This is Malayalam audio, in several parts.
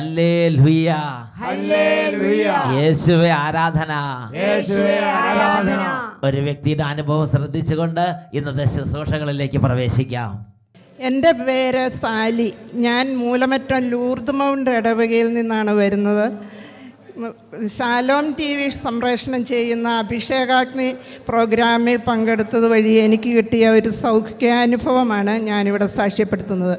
ഹല്ലേലൂയ. ഹല്ലേലൂയ. യേശുവെ ആരാധന. യേശുവേ ആരാധന. ഒരു വ്യക്തിയുടെ അനുഭവം ശ്രദ്ധിച്ചുകൊണ്ട് ഇന്നത്തെ ശുശ്രൂഷകളിലേക്ക് പ്രവേശിക്കാം. എന്റെ പേര് സാലി. ഞാൻ മൂലമറ്റം ലൂർദ് മൗണ്ട് ഇടവകയിൽ നിന്നാണ് വരുന്നത്. ശാലോം ടി വി സംപ്രേഷണം ചെയ്യുന്ന അഭിഷേകാഗ്നി പ്രോഗ്രാമിൽ പങ്കെടുത്തത് വഴി എനിക്ക് കിട്ടിയ ഒരു സൗഖ്യാനുഭവമാണ് ഞാനിവിടെ സാക്ഷ്യപ്പെടുത്തുന്നത്.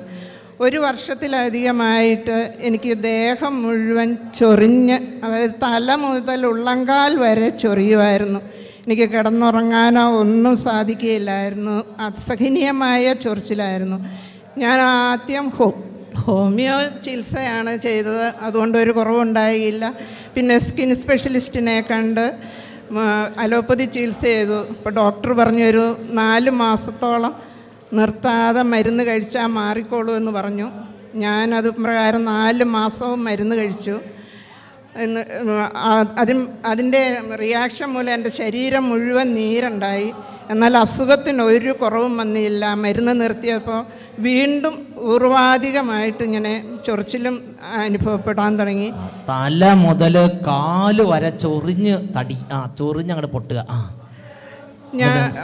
ഒരു വർഷത്തിലധികമായിട്ട് എനിക്ക് ദേഹം മുഴുവൻ ചൊറിഞ്ഞ് അതായത് തല മുതൽ ഉള്ളങ്കാൽ വരെ ചൊറിയുമായിരുന്നു. എനിക്ക് കിടന്നുറങ്ങാനോ ഒന്നും സാധിക്കുകയില്ലായിരുന്നു. അസഹനീയമായ ചൊറിച്ചിലായിരുന്നു. ഞാൻ ആദ്യം ഹോ ഹോമിയോ ചികിത്സയാണ് ചെയ്തത്. അതുകൊണ്ട് ഒരു കുറവുണ്ടായില്ല. പിന്നെ സ്കിൻ സ്പെഷ്യലിസ്റ്റിനെ കണ്ട് അലോപ്പതി ചികിത്സ ചെയ്തു. ഇപ്പോൾ ഡോക്ടർ പറഞ്ഞൊരു നാല് മാസത്തോളം നിർത്താതെ മരുന്ന് കഴിച്ചാൽ മാറിക്കോളൂ എന്ന് പറഞ്ഞു. ഞാനത് പ്രകാരം നാല് മാസവും മരുന്ന് കഴിച്ചു. അതിൻ അതിന്റെ റിയാക്ഷൻ മൂലം എന്റെ ശരീരം മുഴുവൻ നീരുണ്ടായി. എന്നാൽ അസുഖത്തിന് ഒരു കുറവും വന്നില്ല. മരുന്ന് നിർത്തിയപ്പോൾ വീണ്ടും ഊർവാധികമായിട്ട് ഇങ്ങനെ ചൊറിച്ചിലും അനുഭവപ്പെടാൻ തുടങ്ങി. തല മുതൽ കാൽ വരെ ചൊറിഞ്ഞ് തടി ആ ചൊറിഞ്ഞ് അങ്ങോട്ട് പൊട്ടുക. ആ. ഞാൻ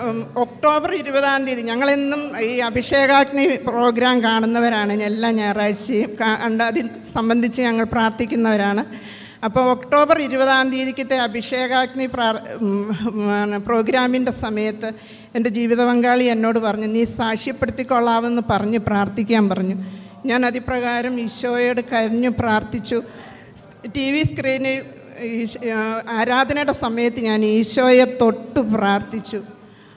ഒക്ടോബർ ഇരുപതാം തീയതി ഞങ്ങളെന്നും ഈ അഭിഷേകാഗ്നി പ്രോഗ്രാം കാണുന്നവരാണ്. എല്ലാ ഞായറാഴ്ചയും കണ്ട് അതിൽ സംബന്ധിച്ച് ഞങ്ങൾ പ്രാർത്ഥിക്കുന്നവരാണ്. അപ്പോൾ ഒക്ടോബർ ഇരുപതാം തീയതിക്കത്തെ അഭിഷേകാഗ്നി പ്രാർ പ്രോഗ്രാമിന്റെ സമയത്ത് എന്റെ ജീവിത പങ്കാളി എന്നോട് പറഞ്ഞു നീ സാക്ഷ്യപ്പെടുത്തിക്കൊള്ളാമെന്ന് പറഞ്ഞ് പ്രാർത്ഥിക്കാൻ പറഞ്ഞു. ഞാൻ അതിപ്രകാരം ഈശോയോട് കരഞ്ഞു പ്രാർത്ഥിച്ചു. ടി വി സ്ക്രീനിൽ ആരാധനയുടെ സമയത്ത് ഞാൻ ഈശോയെ തൊട്ട് പ്രാർത്ഥിച്ചു.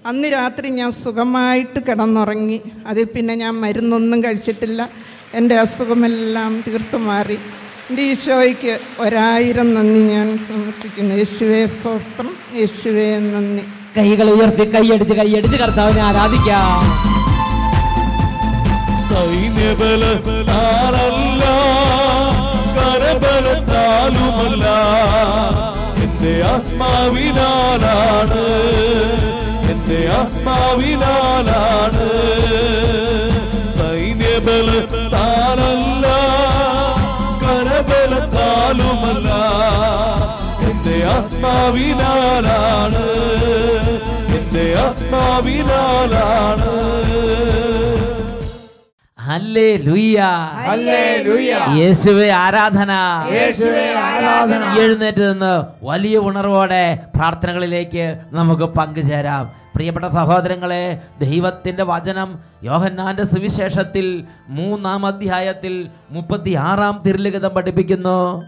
അന്ന് രാത്രി ഞാൻ സുഖമായിട്ട് കിടന്നുറങ്ങി. അതിൽ പിന്നെ ഞാൻ മരുന്നൊന്നും കഴിച്ചിട്ടില്ല. എന്റെ അസുഖമെല്ലാം തീർത്തു മാറി. എന്റെ ഈശോയ്ക്ക് ഒരായിരം നന്ദി ഞാൻ സമർപ്പിക്കുന്നു. യേശുവേ സ്വസ്ത്രം യേശുവേ നന്ദി. കൈകൾ ഉയർത്തി കൈയടിച്ച് കൈയടിച്ച് കർത്താവിനെ ആരാധിക്കാം. ആത്മാവിനാലാണ്. എന്റെ ആത്മാവിനാലാണ്. സൈന്യബലത്താലല്ല കരബലത്താലുമല്ല. എന്റെ ആത്മാവിനാലാണ്. എന്റെ ആത്മാവിനാലാണ്. യേശുവെ ആരാധന. എഴുന്നേറ്റ് നിന്ന് വലിയ ഉണർവോടെ പ്രാർത്ഥനകളിലേക്ക് നമുക്ക് പങ്കുചേരാം. പ്രിയപ്പെട്ട സഹോദരങ്ങളെ ദൈവത്തിന്റെ വചനം യോഹന്നാന്റെ സുവിശേഷത്തിൽ മൂന്നാം അധ്യായത്തിൽ മുപ്പത്തി ആറാം തിരുലിഖിതം പഠിപ്പിക്കുന്നു.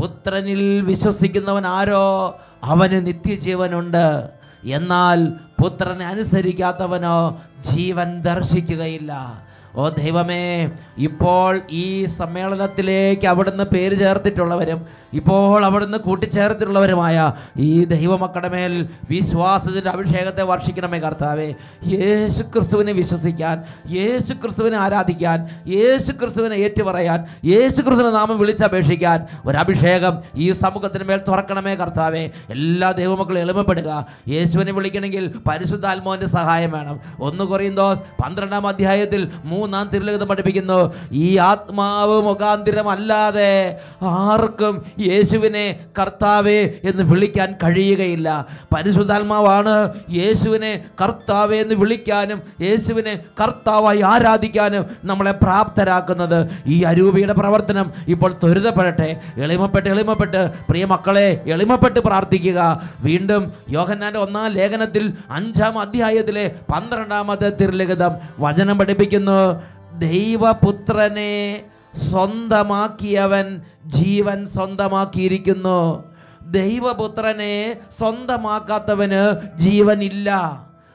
പുത്രനിൽ വിശ്വസിക്കുന്നവൻ ആരോ? അവന് നിത്യജീവനുണ്ട്. എന്നാൽ പുത്രനെ അനുസരിക്കാത്തവനോ ജീവൻ ദർശിക്കുകയില്ല. ഓ ദൈവമേ ഇപ്പോൾ ഈ സമ്മേളനത്തിലേക്ക് അവിടുന്ന് പേര് ചേർത്തിട്ടുള്ളവരും ഇപ്പോൾ അവിടുന്ന് കൂട്ടിച്ചേർത്തിട്ടുള്ളവരുമായ ഈ ദൈവമക്കളുടെ മേൽ വിശ്വാസത്തിന്റെ അഭിഷേകത്തെ വർഷിക്കണമേ കർത്താവേ. യേശു ക്രിസ്തുവിനെ വിശ്വസിക്കാൻ യേശു ക്രിസ്തുവിനെ ആരാധിക്കാൻ യേശു ക്രിസ്തുവിനെ ഏറ്റുപറയാൻ യേശു ക്രിസ്തുവിനെ നാമം വിളിച്ചപേക്ഷിക്കാൻ ഒരഭിഷേകം ഈ സമൂഹത്തിന് മേൽ തുറക്കണമേ കർത്താവേ. എല്ലാ ദൈവമക്കളും എളിമപ്പെടുക. യേശുവിനെ വിളിക്കണമെങ്കിൽ പരിശുദ്ധാത്മാവിന്റെ സഹായം വേണം. ഒന്ന് കുറയും ദോസ് പന്ത്രണ്ടാം അധ്യായത്തിൽ മൂന്നാം തിരുലിഖിതം പഠിപ്പിക്കുന്നു. ഈ ആത്മാവ് മുഖാന്തിരമല്ലാതെ ആർക്കും യേശുവിനെ കർത്താവേ എന്ന് വിളിക്കാൻ കഴിയുകയില്ല. പരിശുദ്ധാത്മാവാണ് യേശുവിനെ കർത്താവേ എന്ന് വിളിക്കാനും യേശുവിനെ കർത്താവായി ആരാധിക്കാനും നമ്മളെ പ്രാപ്തരാക്കുന്നത്. ഈ അരൂപിയുടെ പ്രവർത്തനം ഇപ്പോൾ ത്വരിതപ്പെടട്ടെ. എളിമപ്പെട്ട് എളിമപ്പെട്ട്. പ്രിയ മക്കളെ എളിമപ്പെട്ട് പ്രാർത്ഥിക്കുക. വീണ്ടും യോഹന്നാന്റെ ഒന്നാം ലേഖനത്തിൽ അഞ്ചാം അധ്യായത്തിലെ പന്ത്രണ്ടാമത്തെ തിരുലിഖിതം വചനം പഠിപ്പിക്കുന്നു. ദൈവപുത്രനെ സ്വന്തമാക്കിയവൻ ജീവൻ സ്വന്തമാക്കിയിരിക്കുന്നു. ദൈവപുത്രനെ സ്വന്തമാക്കാത്തവന് ജീവനില്ല.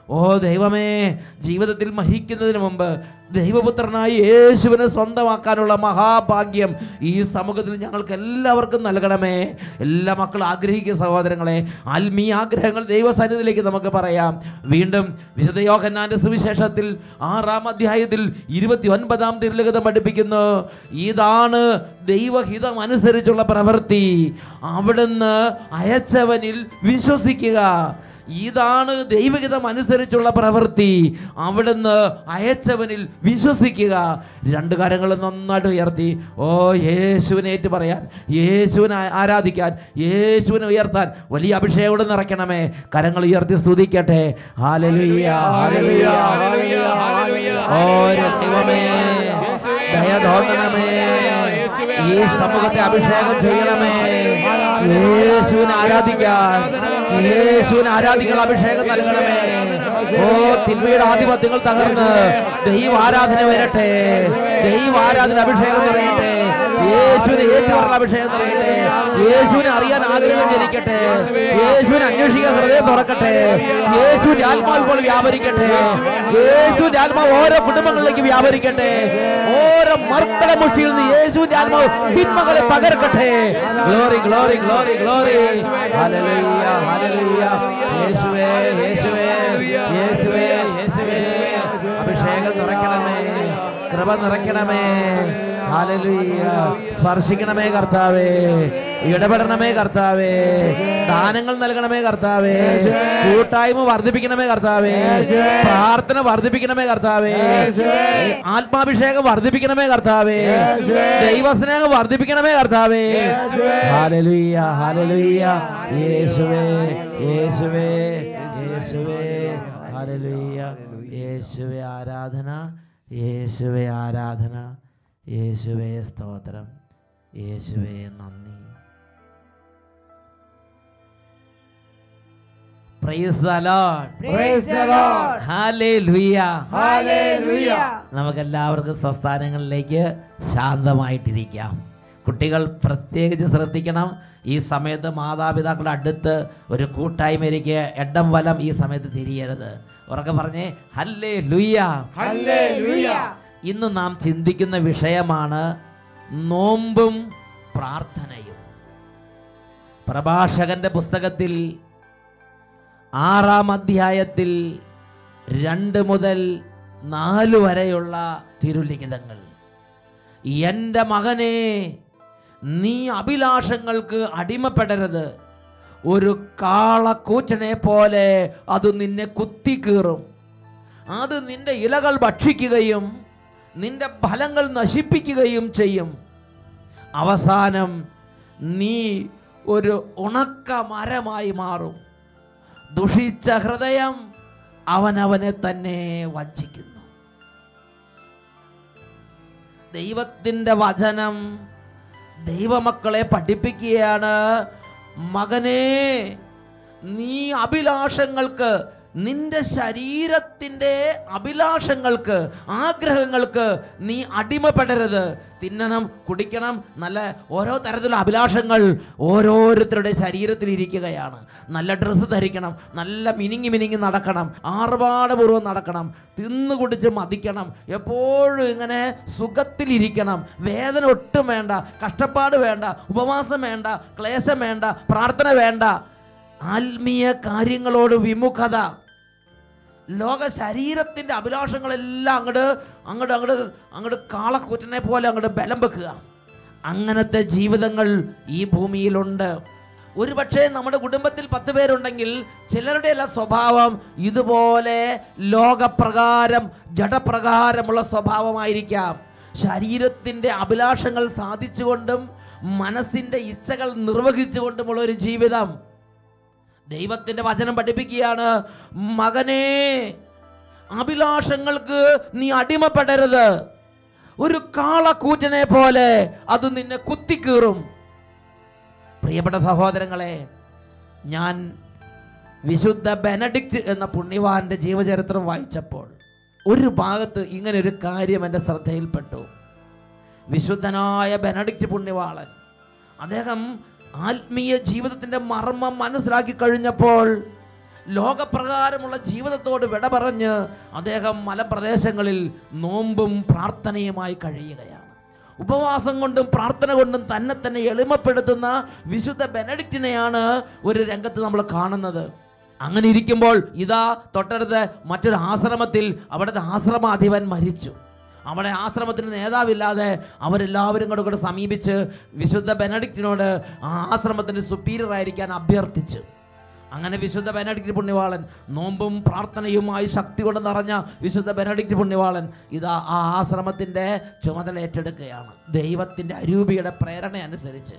ഓ ദൈവമേ ജീവിതത്തിൽ മഹിക്കുന്നതിന് മുമ്പ് ദൈവപുത്രനായി യേശുവിനെ സ്വന്തമാക്കാനുള്ള മഹാഭാഗ്യം ഈ സമൂഹത്തിൽ ഞങ്ങൾക്ക് എല്ലാവർക്കും നൽകണമേ. എല്ലാ മക്കളും ആഗ്രഹിക്കുന്ന സഹോദരങ്ങളെ ആത്മീയ ആഗ്രഹങ്ങൾ ദൈവസന്നിധിയിലേക്ക് നമുക്ക് പറയാം. വീണ്ടും വിശുദ്ധ യോഹന്നാന്റെ സുവിശേഷത്തിൽ ആറാം അധ്യായത്തിൽ ഇരുപത്തി ഒൻപതാം തിരുലഗതം പഠിപ്പിക്കുന്നു. ഇതാണ് ദൈവഹിതം അനുസരിച്ചുള്ള പ്രവൃത്തി. അവിടുന്ന് അയച്ചവനിൽ വിശ്വസിക്കുക. ഇതാണ് ദൈവഹിതം അനുസരിച്ചുള്ള പ്രവൃത്തി. അവിടുന്ന് അയച്ചവനിൽ വിശ്വസിക്കുക. രണ്ട് കാര്യങ്ങൾ നന്നായിട്ട് ഉയർത്തി. ഓ യേശുവിനെ ഏറ്റു പറയാൻ യേശുവിനെ ആരാധിക്കാൻ യേശുവിനെ ഉയർത്താൻ വലിയ അഭിഷേകം നിറയ്ക്കണമേ. കരങ്ങൾ ഉയർത്തി സ്തുതിക്കട്ടെ. ഓ ദൈവമേ ദയ ഈ സമൂഹത്തെ അഭിഷേകം ചെയ്യണമേ. യേശുവിനെ ആരാധിക്കാൻ. യേശുവിനെ ആരാധിക്കാൻ അഭിഷേകം നൽകണമേ. ഓ തിന്മയുടെ ആധിപത്യങ്ങൾ തകർന്ന് ദൈവ ആരാധന വരട്ടെ. ദൈവ ആരാധന അഭിഷേകം നിറയട്ടെ. യേശുവിനെ ഏറ്റുപറഞ്ഞ അഭിഷേകം നിറയട്ടെ. യേശുവിനെ അറിയാൻ ആഗ്രഹം ജനിക്കട്ടെ. യേശുവിനെ അന്വേഷിക്കാൻ ഹൃദയം തുറക്കട്ടെ. യേശുവിന്റെ ആത്മാവ് ഇപ്പോൾ വ്യാപരിക്കട്ടെ. യേശുവിന്റെ ആത്മാവ് ഓരോ കുടുംബങ്ങളിലേക്ക് വ്യാപരിക്കട്ടെ. ഓരോ മർക്കട മുഷ്ടിയിൽ നിന്ന് യേശുവിന്റെ ആത്മാവ് തിന്മകളെ പകർക്കട്ടെ glory glory glory glory hallelujah യേശുവേ യേശുവേ യേശുവേ യേശുവേ അഭിഷേകം നിറയ്ക്കണമേ കൃപ നിറയ്ക്കണമേ. സ്പർശിക്കണമേ കർത്താവേ. ഇടപെടണമേ കർത്താവേ. ദാനങ്ങൾ നൽകണമേ കർത്താവേ. കൂട്ടായ്മ വർദ്ധിപ്പിക്കണമേ കർത്താവേ. പ്രാർത്ഥന വർദ്ധിപ്പിക്കണമേ കർത്താവേ. ആത്മാഭിഷേകം വർദ്ധിപ്പിക്കണമേ കർത്താവേ. ദൈവസ്നേഹം വർദ്ധിപ്പിക്കണമേ കർത്താവേ. ഹാലലുയ്യ ഹാലലുയ്യ യേശുവേ യേശുവേ യേശുവേ. ഹാലലുയ്യ യേശുവേ. ആരാധന. യേശുവേ ആരാധന യേശുവെ സ്തോത്രം യേശുവെ നന്ദി. നമുക്കെല്ലാവർക്കും സ്വസ്ഥാനങ്ങളിലേക്ക് ശാന്തമായിട്ടിരിക്കാം. കുട്ടികൾ പ്രത്യേകിച്ച് ശ്രദ്ധിക്കണം. ഈ സമയത്ത് മാതാപിതാക്കളുടെ അടുത്ത് ഒരു കൂട്ടായ്മയിലേക്ക് എടം വലം ഈ സമയത്ത് തിരിയരുത്. ഉറക്കെ പറഞ്ഞേ ഹല്ലേ ലുയ്യ Hallelujah. ഇന്ന് നാം ചിന്തിക്കുന്ന വിഷയമാണ് നോമ്പും പ്രാർത്ഥനയും. പ്രഭാഷകന്റെ പുസ്തകത്തിൽ ആറാം അധ്യായത്തിൽ രണ്ട് മുതൽ നാല് വരെയുള്ള തിരുലിഖിതങ്ങൾ. എന്റെ മകനെ നീ അഭിലാഷങ്ങൾക്ക് അടിമപ്പെടരുത്. ഒരു കാളക്കൂറ്റനെ പോലെ അത് നിന്നെ കുത്തി കീറും അത് നിന്റെ ഇലകൾ ഭക്ഷിക്കുകയും നിന്റെ ഫലങ്ങൾ നശിപ്പിക്കുകയും ചെയ്യും. അവസാനം നീ ഒരു ഉണക്ക മരമായി മാറും. ദുഷിച്ച ഹൃദയം അവനവനെ തന്നെ വഞ്ചിക്കുന്നു. ദൈവത്തിന്റെ വചനം ദൈവമക്കളെ പഠിപ്പിക്കുകയാണ്. മകനെ നീ അഭിലാഷങ്ങൾക്ക് നിന്റെ ശരീരത്തിന്റെ അഭിലാഷങ്ങൾക്ക് ആഗ്രഹങ്ങൾക്ക് നീ അടിമപ്പെടരുത്. തിന്നണം കുടിക്കണം നല്ല ഓരോ തരത്തിലുള്ള അഭിലാഷങ്ങൾ ഓരോരുത്തരുടെ ശരീരത്തിൽ ഇരിക്കുകയാണ്. നല്ല ഡ്രസ്സ് ധരിക്കണം നല്ല മിനിങ്ങി മിനിങ്ങി നടക്കണം ആർഭാടപൂർവം നടക്കണം തിന്നു കുടിച്ച് മതിക്കണം എപ്പോഴും ഇങ്ങനെ സുഖത്തിലിരിക്കണം. വേദന ഒട്ടും വേണ്ട കഷ്ടപ്പാട് വേണ്ട ഉപവാസം വേണ്ട ക്ലേശം വേണ്ട പ്രാർത്ഥന വേണ്ട. ആത്മീയ കാര്യങ്ങളോട് വിമുഖത. ലോക ശരീരത്തിന്റെ അഭിലാഷങ്ങളെല്ലാം അങ്ങോട്ട് അങ്ങോട്ട് അങ്ങോട്ട് അങ്ങോട്ട് കാളക്കൂറ്റനെ പോലെ അങ്ങോട്ട് ബലം വെക്കുക. അങ്ങനത്തെ ജീവിതങ്ങൾ ഈ ഭൂമിയിലുണ്ട്. ഒരു പക്ഷേ നമ്മുടെ കുടുംബത്തിൽ പത്ത് പേരുണ്ടെങ്കിൽ ചിലരുടെ എല്ലാം സ്വഭാവം ഇതുപോലെ ലോകപ്രകാരം ജഡപ്രകാരമുള്ള സ്വഭാവമായിരിക്കാം. ശരീരത്തിന്റെ അഭിലാഷങ്ങൾ സാധിച്ചുകൊണ്ടും മനസ്സിന്റെ ഇച്ഛകൾ നിർവഹിച്ചുകൊണ്ടുമുള്ള ഒരു ജീവിതം. ദൈവത്തിന്റെ വചനം പഠിപ്പിക്കുകയാണ് മകനെ അഭിലാഷങ്ങൾക്ക് നീ അടിമപ്പെടരുത്. ഒരു കാളക്കൂറ്റനെ പോലെ അത് നിന്നെ കുത്തിക്കീറും. പ്രിയപ്പെട്ട സഹോദരങ്ങളെ ഞാൻ വിശുദ്ധ ബെനഡിക്റ്റ് എന്ന പുണ്യവാന്റെ ജീവചരിത്രം വായിച്ചപ്പോൾ ഒരു ഭാഗത്ത് ഇങ്ങനെ ഒരു കാര്യം എന്റെ ശ്രദ്ധയിൽപ്പെട്ടു. വിശുദ്ധനായ ബെനഡിക്റ്റ് പുണ്യവാളൻ അദ്ദേഹം ആത്മീയ ജീവിതത്തിന്റെ മർമ്മം മനസ്സിലാക്കി കഴിഞ്ഞപ്പോൾ ലോകപ്രകാരമുള്ള ജീവിതത്തോട് വിട പറഞ്ഞ് അദ്ദേഹം മലപ്രദേശങ്ങളിൽ നോമ്പും പ്രാർത്ഥനയുമായി കഴിയുകയാണ്. ഉപവാസം കൊണ്ടും പ്രാർത്ഥന കൊണ്ടും തന്നെ തന്നെ എളിമപ്പെടുത്തുന്ന വിശുദ്ധ ബെനഡിക്റ്റിനെയാണ് ഒരു രംഗത്ത് നമ്മൾ കാണുന്നത്. അങ്ങനെ ഇരിക്കുമ്പോൾ ഇതാ തൊട്ടടുത്ത് മറ്റൊരു ആശ്രമത്തിൽ അവിടുത്തെ ആശ്രമാധിപൻ മരിച്ചു. അവിടെ ആശ്രമത്തിന് നേതാവില്ലാതെ അവരെല്ലാവരും കൂടെ കൂടെ സമീപിച്ച് വിശുദ്ധ ബെനഡിക്റ്റിനോട് ആ ആശ്രമത്തിന്റെ സുപ്പീരിയർ ആയിരിക്കാൻ അഭ്യർത്ഥിച്ചു. അങ്ങനെ വിശുദ്ധ ബെനഡിക്റ്റ് പുണ്യവാളൻ നോമ്പും പ്രാർത്ഥനയുമായി ശക്തി കൊണ്ട് നിറഞ്ഞ വിശുദ്ധ ബെനഡിക്റ്റ് പുണ്യവാളൻ ഇതാ ആ ആശ്രമത്തിന്റെ ചുമതല ഏറ്റെടുക്കുകയാണ്. ദൈവത്തിന്റെ അരൂപിയുടെ പ്രേരണ അനുസരിച്ച്.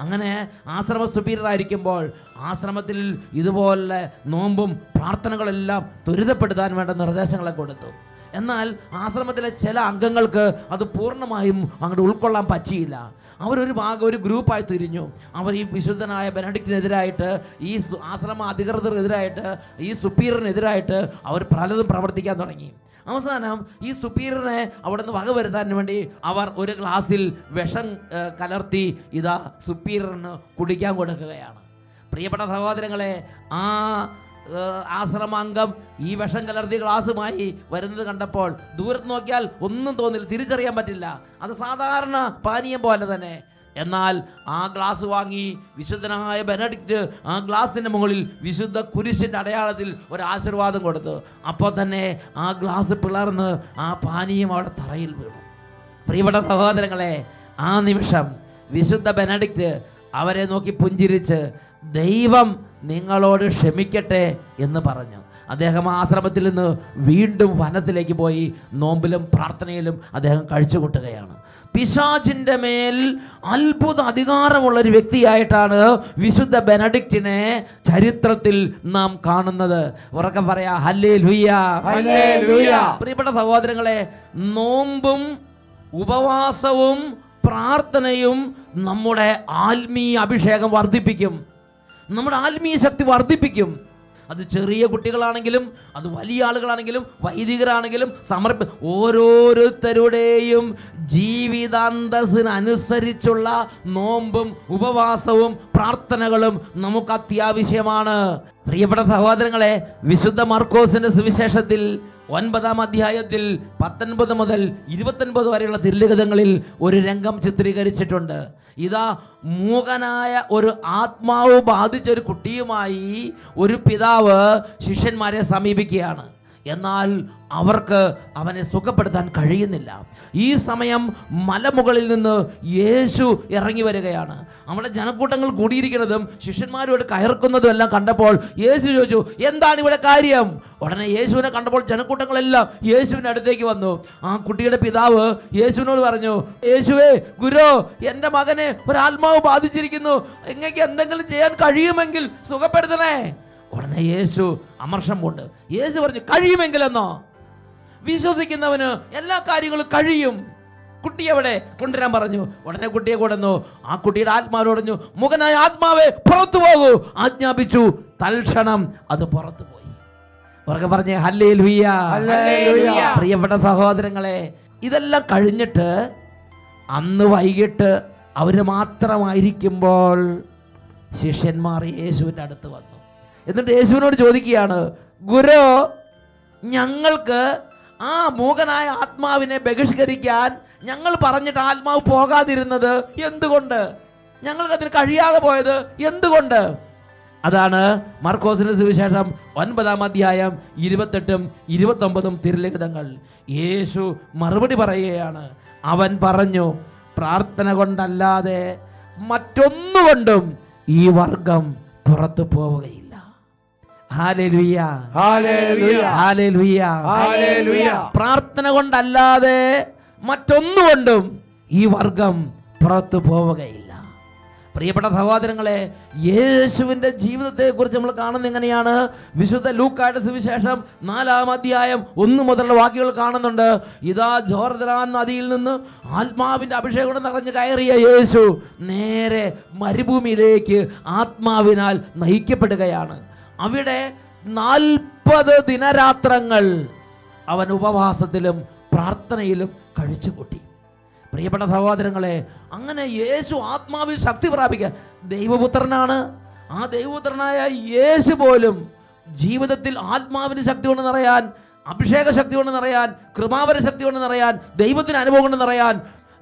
അങ്ങനെ ആശ്രമ സുപീരിയറായിരിക്കുമ്പോൾ ആശ്രമത്തിൽ ഇതുപോലെ നോമ്പും പ്രാർത്ഥനകളെല്ലാം ത്വരിതപ്പെടുത്താൻ വേണ്ട നിർദ്ദേശങ്ങളെ കൊടുത്തു. എന്നാൽ ആശ്രമത്തിലെ ചില അംഗങ്ങൾക്ക് അത് പൂർണമായും അങ്ങോട്ട് ഉൾക്കൊള്ളാൻ പറ്റിയില്ല. അവരൊരു ഭാഗം ഒരു ഗ്രൂപ്പായി തിരിഞ്ഞു. അവർ ഈ വിശുദ്ധനായ ബെനഡിക്റ്റിനെതിരായിട്ട് ഈ ആശ്രമ അധികൃതർക്കെതിരായിട്ട് ഈ സുപ്പീരിയറിനെതിരായിട്ട് അവർ പലതും പ്രവർത്തിക്കാൻ തുടങ്ങി. അവസാനം ഈ സുപ്പീരിയറിനെ അവിടെ നിന്ന് വകവരുത്താൻ വേണ്ടി അവർ ഒരു ഗ്ലാസ്സിൽ വിഷം കലർത്തി ഇതാ സുപ്പീരിയറിന് കുടിക്കാൻ കൊടുക്കുകയാണ്. പ്രിയപ്പെട്ട സഹോദരങ്ങളെ ആ ആശ്രമാംഗം ഈ വിഷം കലർത്തിയ ഗ്ലാസുമായി വരുന്നത് കണ്ടപ്പോൾ ദൂരത്ത് നോക്കിയാൽ ഒന്നും തോന്നില്ല തിരിച്ചറിയാൻ പറ്റില്ല. അത് സാധാരണ പാനീയം പോലെ തന്നെ. എന്നാൽ ആ ഗ്ലാസ് വാങ്ങി വിശുദ്ധനായ ബെനഡിക്റ്റ് ആ ഗ്ലാസിന്റെ മുകളിൽ വിശുദ്ധ കുരിശിന്റെ അടയാളത്തിൽ ഒരു ആശീർവാദം കൊടുത്തു. അപ്പോൾ തന്നെ ആ ഗ്ലാസ് പിളർന്ന് ആ പാനീയം അവിടെ തറയിൽ വീണു. പ്രിയപ്പെട്ട സഹോദരങ്ങളെ ആ നിമിഷം വിശുദ്ധ ബെനഡിക്റ്റ് അവരെ നോക്കി പുഞ്ചിരിച്ച് ദൈവം നിങ്ങളോട് ക്ഷമിക്കട്ടെ എന്ന് പറഞ്ഞു. അദ്ദേഹം ആശ്രമത്തിൽ നിന്ന് വീണ്ടും വനത്തിലേക്ക് പോയി നോമ്പിലും പ്രാർത്ഥനയിലും അദ്ദേഹം കഴിച്ചുകൂട്ടുകയാണ്. പിശാചിന്റെ മേൽ അത്ഭുത അധികാരമുള്ള ഒരു വ്യക്തിയായിട്ടാണ് വിശുദ്ധ ബെനഡിക്റ്റിനെ ചരിത്രത്തിൽ നാം കാണുന്നത്. ഉറക്കം പറയാ ഹല്ലേ ലുയ്യ. പ്രിയപ്പെട്ട സഹോദരങ്ങളെ നോമ്പും ഉപവാസവും പ്രാർത്ഥനയും നമ്മുടെ ആത്മീയ അഭിഷേകം വർദ്ധിപ്പിക്കും. നമ്മുടെ ആത്മീയ ശക്തി വർദ്ധിപ്പിക്കും. അത് ചെറിയ കുട്ടികളാണെങ്കിലും അത് വലിയ ആളുകളാണെങ്കിലും വൈദികരാണെങ്കിലും സമർപ്പ ഓരോരുത്തരുടെയും ജീവിതാന്തസ്സിനനുസരിച്ചുള്ള നോമ്പും ഉപവാസവും പ്രാർത്ഥനകളും നമുക്ക് അത്യാവശ്യമാണ്. പ്രിയപ്പെട്ട സഹോദരങ്ങളെ വിശുദ്ധ മർക്കോസിന്റെ സുവിശേഷത്തിൽ ഒൻപതാം അധ്യായത്തിൽ പത്തൊൻപത് മുതൽ ഇരുപത്തൊൻപത് വരെയുള്ള തിരുലിഖിതങ്ങളിൽ ഒരു രംഗം ചിത്രീകരിച്ചിട്ടുണ്ട്. ഇതാ മൂകനായ ഒരു ആത്മാവ് ബാധിച്ച ഒരു കുട്ടിയുമായി ഒരു പിതാവ് ശിഷ്യന്മാരെ സമീപിക്കുകയാണ്. എന്നാൽ അവർക്ക് അവനെ സുഖപ്പെടുത്താൻ കഴിയുന്നില്ല. ഈ സമയം മലമുകളിൽ നിന്ന് യേശു ഇറങ്ങി വരികയാണ്. അവിടെ ജനക്കൂട്ടങ്ങൾ കൂടിയിരിക്കുന്നതും ശിഷ്യന്മാരോട് കയർക്കുന്നതും എല്ലാം കണ്ടപ്പോൾ യേശു ചോദിച്ചു എന്താണ് ഇവിടെ കാര്യം? ഉടനെ യേശുവിനെ കണ്ടപ്പോൾ ജനക്കൂട്ടങ്ങളെല്ലാം യേശുവിന്റെ അടുത്തേക്ക് വന്നു. ആ കുട്ടിയുടെ പിതാവ് യേശുവിനോട് പറഞ്ഞു യേശുവേ ഗുരു എന്റെ മകനെ ഒരാത്മാവ് ബാധിച്ചിരിക്കുന്നു. എങ്ങനെയൊക്കെ എന്തെങ്കിലും ചെയ്യാൻ കഴിയുമെങ്കിൽ സുഖപ്പെടുത്തണേ. ഉടനെ യേശു അമർഷം കൊണ്ട് യേശു പറഞ്ഞു കഴിയുമെങ്കിലെന്നോ? വിശ്വസിക്കുന്നവന് എല്ലാ കാര്യങ്ങളും കഴിയും. കുട്ടി എവിടെ? കൊണ്ടുവരാൻ പറഞ്ഞു. ഉടനെ കുട്ടിയെ കൊണ്ടുവന്നു. ആ കുട്ടിയുടെ ആത്മാവിനോടഞ്ഞു മുഖനായ ആത്മാവെ പുറത്തു പോകൂ. ആജ്ഞാപിച്ചു. തൽക്ഷണം അത് പുറത്തു പോയി. ഉറക്കെ പറഞ്ഞേ ഹല്ലേ. പ്രിയപ്പെട്ട സഹോദരങ്ങളെ ഇതെല്ലാം കഴിഞ്ഞിട്ട് അന്ന് വൈകിട്ട് അവർ മാത്രമായിരിക്കുമ്പോൾ ശിഷ്യന്മാർ യേശുവിന്റെ അടുത്ത് വന്നു. എന്നിട്ട് യേശുവിനോട് ചോദിക്കുകയാണ് ഗുരു ഞങ്ങൾക്ക് ആ മൂകനായ ആത്മാവിനെ ബഹിഷ്കരിക്കാൻ ഞങ്ങൾ പറഞ്ഞിട്ട് ആത്മാവ് പോകാതിരുന്നത് എന്തുകൊണ്ട്? ഞങ്ങൾക്ക് അതിന് കഴിയാതെ പോയത് എന്തുകൊണ്ട്? അതാണ് മർക്കോസിന്റെ സുവിശേഷം ഒൻപതാം അധ്യായം ഇരുപത്തെട്ടും ഇരുപത്തൊമ്പതും തിരുലിഖിതങ്ങൾ. യേശു മറുപടി പറയുകയാണ് അവൻ പറഞ്ഞു പ്രാർത്ഥന കൊണ്ടല്ലാതെ മറ്റൊന്നുകൊണ്ടും ഈ വർഗം പുറത്തു പോവുകയില്ല. പ്രാർത്ഥന കൊണ്ടല്ലാതെ മറ്റൊന്നുകൊണ്ടും ഈ വർഗം പുറത്തു പോവുകയില്ല. പ്രിയപ്പെട്ട സഹോദരങ്ങളെ യേശുവിന്റെ ജീവിതത്തെക്കുറിച്ച് നമ്മൾ കാണുന്നത് എങ്ങനെയാണ്? വിശുദ്ധ ലൂക്കായുടെ സുവിശേഷം നാലാം അധ്യായം ഒന്ന് മുതലുള്ള വാക്യങ്ങൾ കാണുന്നുണ്ട്. ഇതാ ജോർദാൻ നദിയിൽ നിന്ന് ആത്മാവിന്റെ അഭിഷേകം നിറഞ്ഞു കയറിയ യേശു നേരെ മരുഭൂമിയിലേക്ക് ആത്മാവിനാൽ നയിക്കപ്പെടുകയാണ്. അവിടെ നാൽപ്പത് ദിനരാത്രങ്ങൾ അവൻ ഉപവാസത്തിലും പ്രാർത്ഥനയിലും കഴിച്ചുകൂട്ടി. പ്രിയപ്പെട്ട സഹോദരങ്ങളെ അങ്ങനെ യേശു ആത്മാവിൽ ശക്തി പ്രാപിക്കുക ദൈവപുത്രനാണ്. ആ ദൈവപുത്രനായ യേശു പോലും ജീവിതത്തിൽ ആത്മാവിന് ശക്തി കൊണ്ട് നിറയാൻ അഭിഷേക ശക്തി കൊണ്ട് നിറയാൻ കൃപാവര ശക്തി കൊണ്ട് നിറയാൻ ദൈവത്തിന് അനുഭവം കൊണ്ട് നിറയാൻ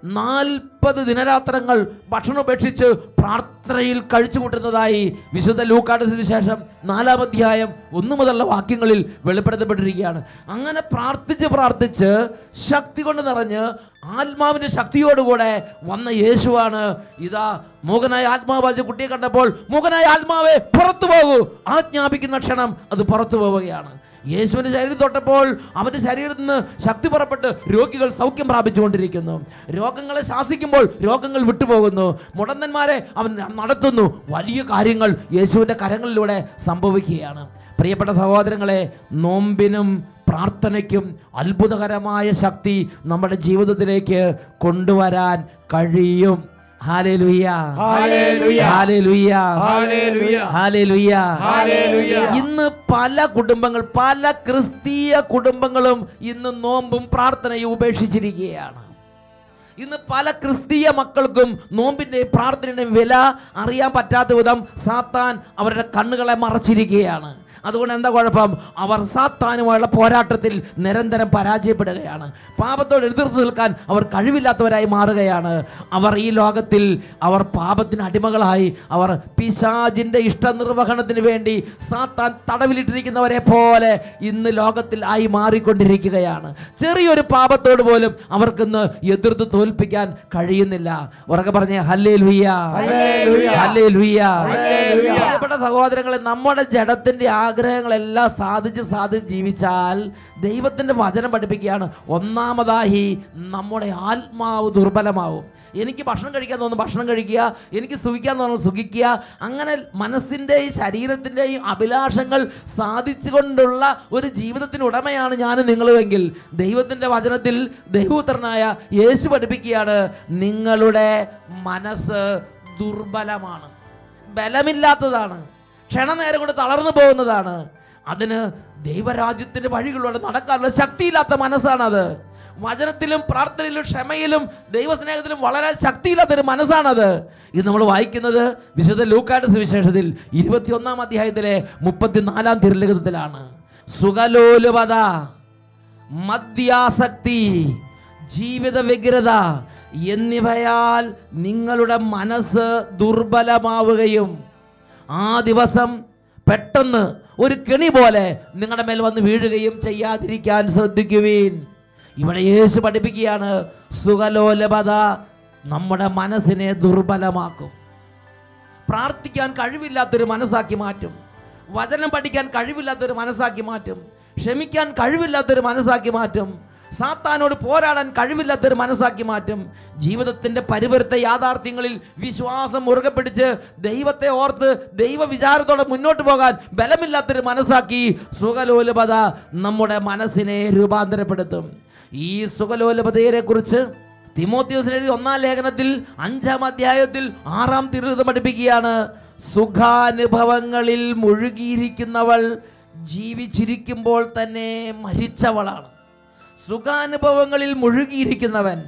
നാൽപ്പത് ദിനരാത്രങ്ങൾ ഭക്ഷണം ഉപേക്ഷിച്ച് പ്രാർത്ഥനയിൽ കഴിച്ചുകൂട്ടുന്നതായി വിശുദ്ധ ലൂക്കാട്ടത്തിന് ശേഷം നാലാം അധ്യായം ഒന്നു മുതലുള്ള വാക്യങ്ങളിൽ വെളിപ്പെടുത്തപ്പെട്ടിരിക്കുകയാണ്. അങ്ങനെ പ്രാർത്ഥിച്ച് പ്രാർത്ഥിച്ച് ശക്തി കൊണ്ട് നിറഞ്ഞ് ആത്മാവിന്റെ ശക്തിയോടുകൂടെ വന്ന യേശുവാണ്. ഇതാ മൂകനായ ആത്മാവ്. കുട്ടിയെ കണ്ടപ്പോൾ മൂകനായ ആത്മാവെ പുറത്തു പോകൂ. ആജ്ഞാപിക്കുന്ന ക്ഷണം അത് പുറത്തു പോവുകയാണ്. യേശുവിന്റെ ശരീരം തൊട്ടപ്പോൾ അവന്റെ ശരീരത്തിൽ നിന്ന് ശക്തി പുറപ്പെട്ട് രോഗികൾ സൗഖ്യം പ്രാപിച്ചുകൊണ്ടിരിക്കുന്നു. രോഗങ്ങളെ ശാസിക്കുമ്പോൾ രോഗങ്ങൾ വിട്ടുപോകുന്നു. മുടന്തന്മാരെ അവൻ നടത്തുന്നു. വലിയ കാര്യങ്ങൾ യേശുവിന്റെ കരങ്ങളിലൂടെ സംഭവിക്കുകയാണ്. പ്രിയപ്പെട്ട സഹോദരങ്ങളെ നോമ്പിനും പ്രാർത്ഥനയ്ക്കും അത്ഭുതകരമായ ശക്തി നമ്മുടെ ജീവിതത്തിലേക്ക് കൊണ്ടുവരാൻ കഴിയും. ഇന്ന് പല കുടുംബങ്ങൾ പല ക്രിസ്തീയ കുടുംബങ്ങളും ഇന്ന് നോമ്പും പ്രാർത്ഥനയും ഉപേക്ഷിച്ചിരിക്കുകയാണ്. ഇന്ന് പല ക്രിസ്തീയ മക്കൾക്കും നോമ്പിന്റെ പ്രാർത്ഥനയുടെ വില അറിയാൻ പറ്റാത്ത വിധം സാത്താൻ അവരുടെ കണ്ണുകളെ മറച്ചിരിക്കുകയാണ്. അതുകൊണ്ട് എന്താ കുഴപ്പം? അവർ സാത്താനുമായുള്ള പോരാട്ടത്തിൽ നിരന്തരം പരാജയപ്പെടുകയാണ്. പാപത്തോട് എതിർത്ത് നിൽക്കാൻ അവർ കഴിവില്ലാത്തവരായി മാറുകയാണ്. അവർ ഈ ലോകത്തിൽ അവർ പാപത്തിന് അടിമകളായി. അവർ പിശാജിന്റെ ഇഷ്ടനിർവഹണത്തിന് വേണ്ടി സാത്താൻ തടവിലിട്ടിരിക്കുന്നവരെ പോലെ ഇന്ന് ലോകത്തിൽ ആയി മാറിക്കൊണ്ടിരിക്കുകയാണ്. ചെറിയൊരു പാപത്തോട് പോലും അവർക്കിന്ന് എതിർത്ത് തോൽപ്പിക്കാൻ കഴിയുന്നില്ല. ഉറക്കെ പറഞ്ഞേ ഹല്ലേ ലുയ്യ. ഹല്ലേ ലുയ്യ പ്രിയപ്പെട്ട സഹോദരങ്ങളെ നമ്മുടെ ജഡത്തിന്റെ ആഗ്രഹങ്ങളെല്ലാം സാധിച്ച് സാധിച്ച് ജീവിച്ചാൽ ദൈവത്തിന്റെ വചനം പഠിപ്പിക്കുകയാണ്. ഒന്നാമതായി നമ്മുടെ ആത്മാവ് ദുർബലമാവും. എനിക്ക് ഭക്ഷണം കഴിക്കാൻ തോന്നുന്നു ഭക്ഷണം കഴിക്കുക എനിക്ക് സുഖിക്കാൻ തോന്നുന്നു സുഖിക്കുക. അങ്ങനെ മനസ്സിന്റെയും ശരീരത്തിന്റെയും അഭിലാഷങ്ങൾ സാധിച്ചുകൊണ്ടുള്ള ഒരു ജീവിതത്തിന് ഉടമയാണ് ഞാൻ നിങ്ങളുമെങ്കിൽ ദൈവത്തിന്റെ വചനത്തിൽ ദൈവപുത്രനായ യേശു പഠിപ്പിക്കുകയാണ് നിങ്ങളുടെ മനസ്സ് ദുർബലമാണ്. ബലമില്ലാത്തതാണ്. ക്ഷണനേരം കൊണ്ട് തളർന്നു പോകുന്നതാണ്. അതിന് ദൈവരാജ്യത്തിന്റെ വഴികളിലൂടെ നടക്കാനുള്ള ശക്തിയില്ലാത്ത മനസ്സാണത്. വചനത്തിലും പ്രാർത്ഥനയിലും ക്ഷമയിലും ദൈവസ്നേഹത്തിലും വളരെ ശക്തിയില്ലാത്തൊരു മനസ്സാണത്. ഇത് നമ്മൾ വായിക്കുന്നത് വിശുദ്ധ ലൂക്കാട്ട് സുവിശേഷത്തിൽ ഇരുപത്തിയൊന്നാം അധ്യായത്തിലെ മുപ്പത്തിനാലാം തിരുലിഖിതത്തിലാണ്. സുഖലോലുപത മദ്യാസക്തി ജീവിത വ്യഗ്രത എന്നിവയാൽ നിങ്ങളുടെ മനസ്സ് ദുർബലമാവുകയും ആ ദിവസം പെട്ടെന്ന് ഒരു കെണി പോലെ നിങ്ങളുടെ മേൽ വന്ന് വീഴുകയും ചെയ്യാതിരിക്കാൻ ശ്രദ്ധിക്കുവീൻ. ഇവിടെ യേശു പഠിപ്പിക്കുകയാണ് സുഖലോലപത നമ്മുടെ മനസ്സിനെ ദുർബലമാക്കും. പ്രാർത്ഥിക്കാൻ കഴിവില്ലാത്തൊരു മനസ്സാക്കി മാറ്റും. വചനം പഠിക്കാൻ കഴിവില്ലാത്തൊരു മനസ്സാക്കി മാറ്റും. ക്ഷമിക്കാൻ കഴിവില്ലാത്തൊരു മനസ്സാക്കി മാറ്റും. സാത്താനോട് പോരാടാൻ കഴിവില്ലാത്തൊരു മനസ്സാക്കി മാറ്റും. ജീവിതത്തിന്റെ പരിവരുത്ത യാഥാർത്ഥ്യങ്ങളിൽ വിശ്വാസം മുറുകെ പിടിച്ച് ദൈവത്തെ ഓർത്ത് ദൈവ വിചാരത്തോടെ മുന്നോട്ട് പോകാൻ ബലമില്ലാത്തൊരു മനസ്സാക്കി സുഖലോലുപത നമ്മുടെ മനസ്സിനെ രൂപാന്തരപ്പെടുത്തും. ഈ സുഖലോലുപതയെക്കുറിച്ച് തിമോത്യോസിന് എഴുതി ഒന്നാം ലേഖനത്തിൽ അഞ്ചാം അധ്യായത്തിൽ ആറാം തിരുവിതം പഠിപ്പിക്കുകയാണ്. സുഖാനുഭവങ്ങളിൽ മുഴുകിയിരിക്കുന്നവൾ ജീവിച്ചിരിക്കുമ്പോൾ തന്നെ മരിച്ചവളാണ്. സുഖാനുഭവങ്ങളിൽ മുഴുകിയിരിക്കുന്നവൻ.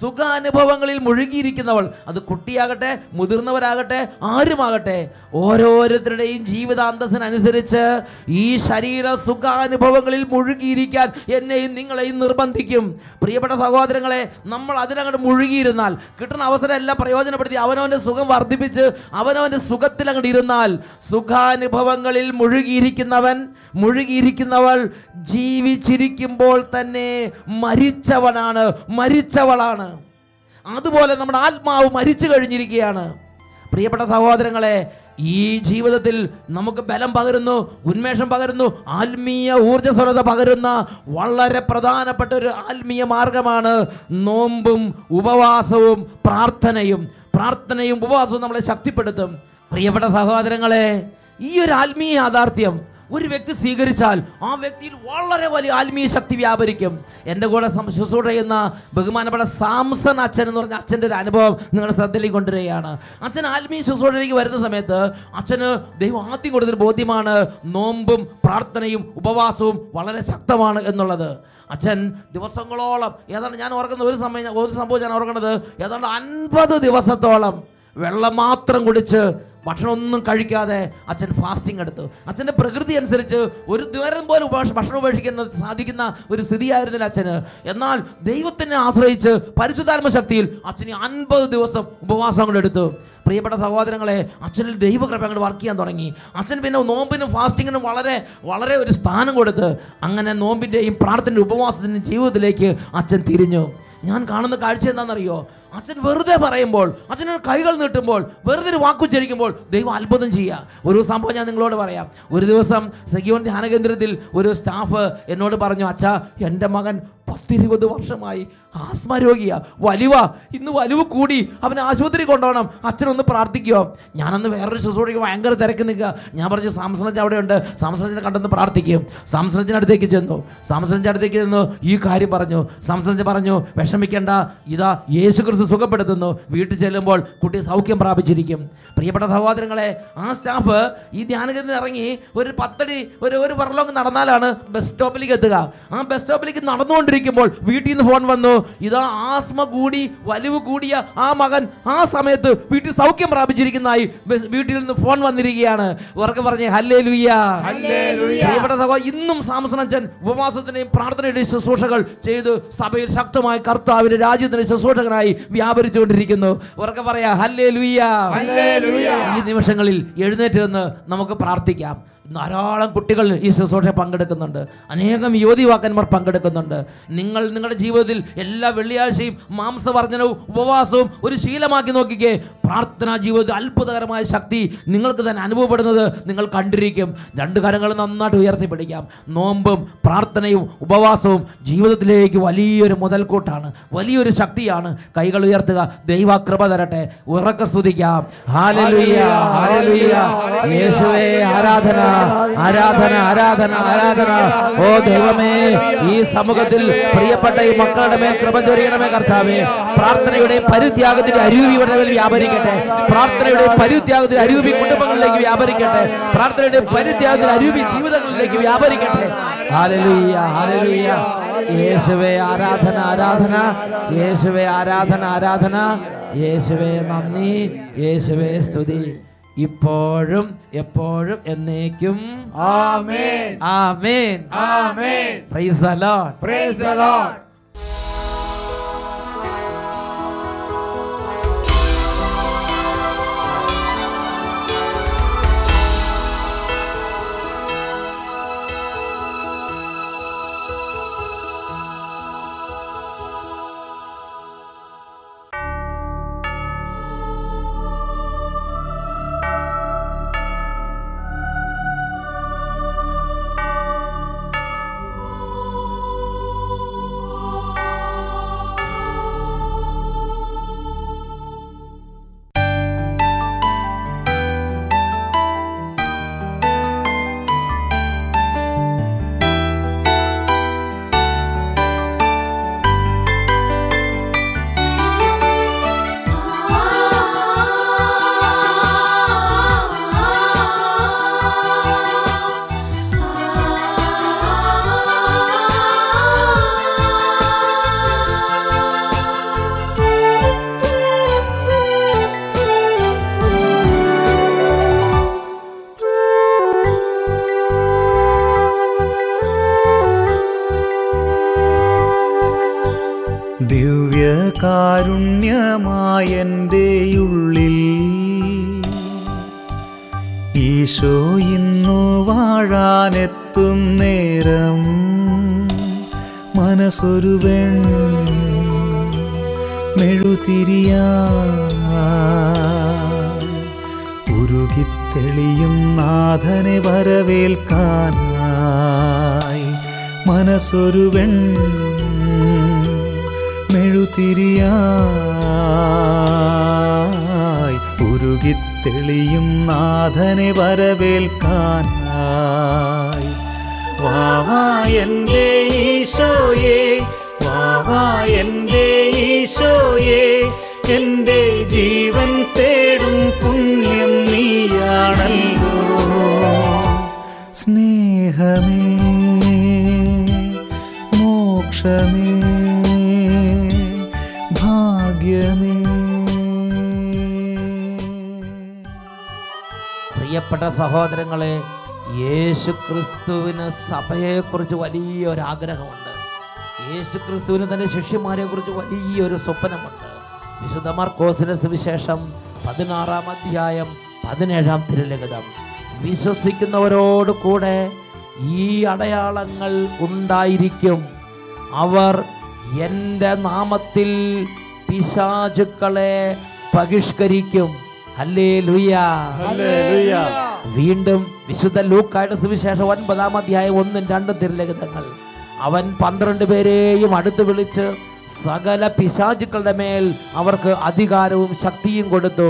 സുഖാനുഭവങ്ങളിൽ മുഴുകിയിരിക്കുന്നവൾ. അത് കുട്ടിയാകട്ടെ മുതിർന്നവരാകട്ടെ ആരുമാകട്ടെ. ഓരോരുത്തരുടെയും ജീവിതാന്തസ്സിനനുസരിച്ച് ഈ ശരീര സുഖാനുഭവങ്ങളിൽ മുഴുകിയിരിക്കാൻ എന്നെയും നിങ്ങളെയും നിർബന്ധിക്കും. പ്രിയപ്പെട്ട സഹോദരങ്ങളെ നമ്മൾ അതിനങ്ങോട്ട് മുഴുകിയിരുന്നാൽ കിട്ടുന്ന അവസരം എല്ലാം പ്രയോജനപ്പെടുത്തി അവനവന്റെ സുഖം വർദ്ധിപ്പിച്ച് അവനവന്റെ സുഖത്തിൽ അങ്ങോട്ട് ഇരുന്നാൽ. സുഖാനുഭവങ്ങളിൽ മുഴുകിയിരിക്കുന്നവൻ മുഴുകിയിരിക്കുന്നവൾ ജീവിച്ചിരിക്കുമ്പോൾ തന്നെ മരിച്ചവനാണ് മരിച്ചവളാണ്. അതുപോലെ നമ്മുടെ ആത്മാവ് മരിച്ചു കഴിഞ്ഞിരിക്കുകയാണ്. പ്രിയപ്പെട്ട സഹോദരങ്ങളെ ഈ ജീവിതത്തിൽ നമുക്ക് ബലം പകരുന്നു ഉന്മേഷം പകരുന്നു ആത്മീയ ഊർജസ്വലത പകരുന്ന വളരെ പ്രധാനപ്പെട്ട ഒരു ആത്മീയ മാർഗമാണ് നോമ്പും ഉപവാസവും പ്രാർത്ഥനയും. പ്രാർത്ഥനയും ഉപവാസവും നമ്മളെ ശക്തിപ്പെടുത്തും. പ്രിയപ്പെട്ട സഹോദരങ്ങളെ ഈ ഒരു ആത്മീയ യാഥാർത്ഥ്യം ഒരു വ്യക്തി സ്വീകരിച്ചാൽ ആ വ്യക്തിയിൽ വളരെ വലിയ ആത്മീയ ശക്തി വ്യാപരിക്കും. എന്റെ കൂടെ ശുശ്രൂഷ ചെയ്യുന്ന ബഹുമാനപ്പെട്ട സാംസൺ അച്ഛൻ എന്ന് പറഞ്ഞ അച്ഛന്റെ ഒരു അനുഭവം നിങ്ങളുടെ ശ്രദ്ധയിലേക്ക് കൊണ്ടുവരികയാണ്. അച്ഛൻ ആത്മീയ ശുശ്രൂഷയിലേക്ക് വരുന്ന സമയത്ത് അച്ഛന് ദൈവം ആദ്യം കൊടുത്തൊരു ബോധ്യമാണ് നോമ്പും പ്രാർത്ഥനയും ഉപവാസവും വളരെ ശക്തമാണ് എന്നുള്ളത്. അച്ഛൻ ദിവസങ്ങളോളം ഏതാണ്ട് ഞാൻ ഓർക്കുന്ന ഒരു സമയം ഒരു സംഭവം ഞാൻ ഓർക്കുന്നത് ഏതാണ്ട് അൻപത് ദിവസത്തോളം വെള്ളം മാത്രം കുടിച്ച് ഭക്ഷണമൊന്നും കഴിക്കാതെ അച്ഛൻ ഫാസ്റ്റിംഗ് എടുത്തു. അച്ഛന്റെ പ്രകൃതി അനുസരിച്ച് ഒരു ദ്വാരം പോലെ ഉപേക്ഷ- ഭക്ഷണം ഉപേക്ഷിക്കുന്ന സാധിക്കുന്ന ഒരു സ്ഥിതിയായിരുന്നില്ല അച്ഛന്. എന്നാൽ ദൈവത്തിനെ ആശ്രയിച്ച് പരിശുദ്ധാത്മ ശക്തിയിൽ അച്ഛന് അൻപത് ദിവസം ഉപവാസങ്ങൾ എടുത്തു. പ്രിയപ്പെട്ട സഹോദരങ്ങളെ അച്ഛനിൽ ദൈവകൃപ അങ്ങോട്ട് വർക്ക് ചെയ്യാൻ തുടങ്ങി. അച്ഛൻ പിന്നെ നോമ്പിനും ഫാസ്റ്റിങ്ങിനും വളരെ വളരെ ഒരു സ്ഥാനം കൊടുത്ത് അങ്ങനെ നോമ്പിന്റെയും പ്രാർത്ഥനയുടെ ഉപവാസത്തിന്റെയും ജീവിതത്തിലേക്ക് അച്ഛൻ തിരിഞ്ഞു. ഞാൻ കാണുന്ന കാഴ്ച എന്താണെന്നറിയോ? അച്ഛൻ വെറുതെ പറയുമ്പോൾ അച്ഛന് കൈകൾ നീട്ടുമ്പോൾ വെറുതെ ഒരു വാക്കുച്ചരിക്കുമ്പോൾ ദൈവം അത്ഭുതം ചെയ്യുക. ഒരു സംഭവം ഞാൻ നിങ്ങളോട് പറയാം. ഒരു ദിവസം സഖിയോൺ ധ്യാന കേന്ദ്രത്തിൽ ഒരു സ്റ്റാഫ് എന്നോട് പറഞ്ഞു അച്ഛാ എന്റെ മകൻ പത്തിരുപത് വർഷമായി ആസ്മ രോഗിയാ വലിവ ഇന്ന് വലിവ് കൂടി. അവനെ ആശുപത്രി കൊണ്ടുപോകണം. അച്ഛനൊന്ന് പ്രാർത്ഥിക്കുക ഞാനന്ന് വേറൊരു ശുശ്രൂഷയ്ക്ക് ഭയങ്കര തിരക്ക് നിൽക്കുക. ഞാൻ പറഞ്ഞു സാംസ്രജ് അവിടെയുണ്ട്. സാംസ്രജനെ കണ്ടെന്ന് പ്രാർത്ഥിക്കും. സാംസണജിന്റെ അടുത്തേക്ക് ചെന്നു. സാംസണജിന്റെ അടുത്തേക്ക് ചെന്നു. ഈ കാര്യം പറഞ്ഞു. സാംസണജ് പറഞ്ഞു വിഷമിക്കേണ്ട. ഇതാ യേശു ക്രിസ്തു സുഖപ്പെടുത്തുന്നു. വീട്ടിൽ ചെല്ലുമ്പോൾ കുട്ടി സൗഖ്യം പ്രാപിച്ചിരിക്കും. പ്രിയപ്പെട്ട സഹോദരങ്ങളെ ആ സ്റ്റാഫ് ഈ ധ്യാനകേന്ദ്രം ഇറങ്ങി ഒരു പത്തടി ഒരു ഒരു പറലോങ്ങ് നടന്നാലാണ് ബസ് സ്റ്റോപ്പിലേക്ക് എത്തുക. ആ ബസ് സ്റ്റോപ്പിലേക്ക് നടന്നുകൊണ്ടിരിക്കുമ്പോൾ വീട്ടിൽ നിന്ന് ഫോൺ വന്നു. ഇതാ ആസ്മ കൂടി വലിവ് കൂടിയ ആ മകൻ ആ സമയത്ത് വീട്ടിൽ സൗഖ്യം പ്രാപിച്ചിരിക്കുന്നതായി വീട്ടിൽ നിന്ന് ഫോൺ വന്നിരിക്കുകയാണ്. ഉറക്കെ പറഞ്ഞേ ഹല്ലേ സഹോദരൻ ഇന്നും സാംസനച്ചൻ ഉപവാസത്തിന്റെയും പ്രാർത്ഥനയുടെയും ശുശ്രൂഷകൾ ചെയ്ത് സഭയിൽ ശക്തമായി കർത്താവിന്റെ രാജ്യത്തിന്റെ ശുശ്രൂഷകനായി വ്യാപരിച്ചുകൊണ്ടിരിക്കുന്നു. ഉറക്കെ പറയാ ഹല്ലേ ഹല്ലേലൂയ. ഈ നിമിഷങ്ങളിൽ എഴുന്നേറ്റ് നിന്ന് നമുക്ക് പ്രാർത്ഥിക്കാം. ധാരാളം കുട്ടികൾ ഈ ശുശ്രൂഷ പങ്കെടുക്കുന്നുണ്ട്. അനേകം യുവതിവാക്കന്മാർ പങ്കെടുക്കുന്നുണ്ട്. നിങ്ങൾ നിങ്ങളുടെ ജീവിതത്തിൽ എല്ലാ വെള്ളിയാഴ്ചയും മാംസവർജനവും ഉപവാസവും ഒരു ശീലമാക്കി നോക്കിക്കേ. പ്രാർത്ഥനാ ജീവിതത്തിൽ അത്ഭുതകരമായ ശക്തി നിങ്ങൾക്ക് തന്നെ അനുഭവപ്പെടുന്നത് നിങ്ങൾ കണ്ടിരിക്കും. രണ്ട് കരങ്ങൾ നന്നായിട്ട് ഉയർത്തിപ്പിടിക്കാം നോമ്പും പ്രാർത്ഥനയും ഉപവാസവും ജീവിതത്തിലേക്ക് വലിയൊരു മുതൽക്കൂട്ടാണ്. വലിയൊരു ശക്തിയാണ്. കൈകൾ ഉയർത്തുക. ദൈവകൃപ തരട്ടെ. ഉറക്ക സ്തുതിക്കാം. ഹാലലുയ്യ ഹാലലുയ്യ യേശുവേ ആരാധന. ആരാധന ആരാധന ആരാധന. ഓ ദൈവമേ ഈ സമൂഹത്തിൽ പ്രിയപ്പെട്ട ഈ മക്കളുടെ മേൽ കൃപ ചൊരിയണമേ കർത്താവേ. പ്രാർത്ഥനയുടെ പരിത്യാഗത്തിന്റെ അരൂപി ഇവരുടെ മേൽ വ്യാപരിക്കട്ടെ. പ്രാർത്ഥനയുടെ പരിത്യാഗത്തിന്റെ അരൂപി കുടുംബങ്ങളിലേക്ക് വ്യാപരിക്കട്ടെ. പ്രാർത്ഥനയുടെ പരിത്യാഗത്തിന്റെ അരൂപി ജീവിതങ്ങളിലേക്ക് വ്യാപരിക്കട്ടെ. യേശുവേ ആരാധന ആരാധന. യേശുവേ ആരാധന ആരാധന. യേശുവേ നന്ദി. യേശുവേ സ്തുതി. ഇപ്പോഴും എപ്പോഴും എന്നേക്കും ആമേൻ. ആമേൻ. ആമേൻ. Praise the lord praise the lord Eesho ഇന്നു വാഴാനെത്തും നേരം. മനസ്സൊരുവൻ മെഴുതിരിയാ ഉരുകിത്തെളിയും നാഥനെ വരവേൽക്കാനായി. വെൺ മെഴുതിരിയായി ഉരുകിത്തെളിയും നാഥനെ വരവേൽക്കാനായി. വാവാ എന്റെ ഈശോയെ വാവാ എന്റെ ഈശോയെ എന്റെ ജീവൻ തേടും പുണ്യം നീയാണല്ലോ. സ്നേഹമേ മോക്ഷമേ ഭാഗ്യമേ പ്രിയപ്പെട്ട സഹോദരങ്ങളെ യേശു ക്രിസ്തുവിന് സഭയെക്കുറിച്ച് വലിയൊരാഗ്രഹമുണ്ട്. യേശു ക്രിസ്തുവിന് തന്റെ ശിഷ്യന്മാരെ കുറിച്ച് വലിയൊരു സ്വപ്നമുണ്ട്. വിശുദ്ധ മാർക്കോസിന് സുവിശേഷം പതിനാറാം അധ്യായം പതിനേഴാം തിരുലഗിതം വിശ്വസിക്കുന്നവരോട് കൂടെ ഈ അടയാളങ്ങൾ ഉണ്ടായിരിക്കും. അവർ എന്റെ നാമത്തിൽ പിശാചുക്കളെ ബഹിഷ്കരിക്കും. വീണ്ടും വിശുദ്ധ ലൂക്കായുടെ സുവിശേഷം ഒൻപതാം അധ്യായം ഒന്നും രണ്ടും തിരുലഗിതങ്ങൾ അവൻ പന്ത്രണ്ട് പേരെയും അടുത്ത് വിളിച്ച് സകല പിശാചുക്കളുടെ മേൽ അവർക്ക് അധികാരവും ശക്തിയും കൊടുത്തു.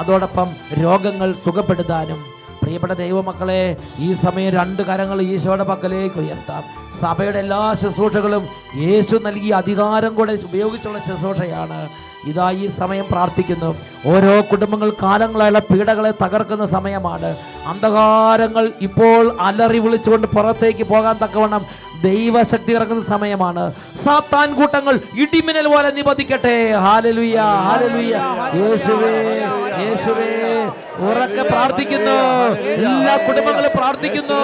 അതോടൊപ്പം രോഗങ്ങൾ സുഖപ്പെടുത്താനും. പ്രിയപ്പെട്ട ദൈവമക്കളെ ഈ സമയം രണ്ട് കരങ്ങൾ ഈശോയുടെ പക്കലേക്ക് ഉയർത്താം. സഭയുടെ എല്ലാ ശുശ്രൂഷകളും യേശു നൽകിയ അധികാരം കൂടെ ഉപയോഗിച്ചുള്ള ശുശ്രൂഷയാണ്. ഇതാ ഈ സമയം പ്രാർത്ഥിക്കുന്നു. ഓരോ കുടുംബങ്ങൾ കാലങ്ങളായുള്ള പീഡകളെ തകർക്കുന്ന സമയമാണ്. അന്ധകാരങ്ങൾ ഇപ്പോൾ അലറി വിളിച്ചുകൊണ്ട് പുറത്തേക്ക് പോകാൻ തക്കവണ്ണം ദൈവശക്തി ഇറങ്ങുന്ന സമയമാണ്. സാത്താൻ കൂട്ടങ്ങൾ ഇടിമിന്നൽ പോലെ നിബന്ധിക്കട്ടെ. യേശുവേ യേശുവേ. ഉറക്കെ പ്രാർത്ഥിക്കുന്നു. എല്ലാ കുടുംബങ്ങളും പ്രാർത്ഥിക്കുന്നു.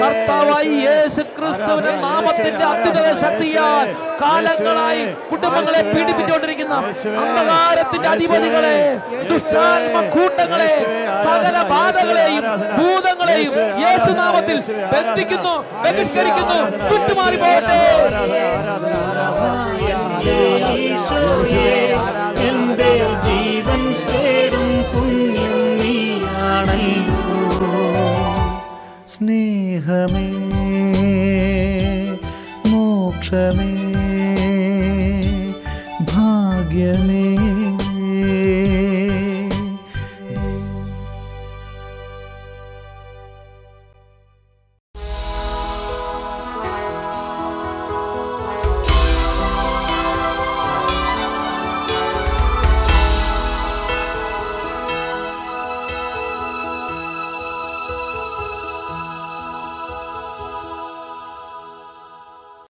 കർത്താവായി യേശു ക്രിസ്തുവിന്റെ നാമത്തിന്റെ അത്യുന്നത ശക്തിയാൽ കാലങ്ങളായി കുടുംബങ്ങളെ പീഡിപ്പിച്ചുകൊണ്ടിരിക്കുന്ന അന്ധകാരത്തിന്റെ അധിപതികളെ ദുഷ്ടാത്മ കൂട്ടങ്ങളെ സകല ബാധകളെയും ഭൂതങ്ങളെയും യേശുനാമത്തിൽ ബന്ധിക്കുന്നു ബഹിഷ്കരിക്കുന്നു വിട്ടുമാറി പോകട്ടെ എന്റെ ജീവൻ തേടും പുണ്യം നീയാണല്ലോ സ്നേഹമേ przemyśleć.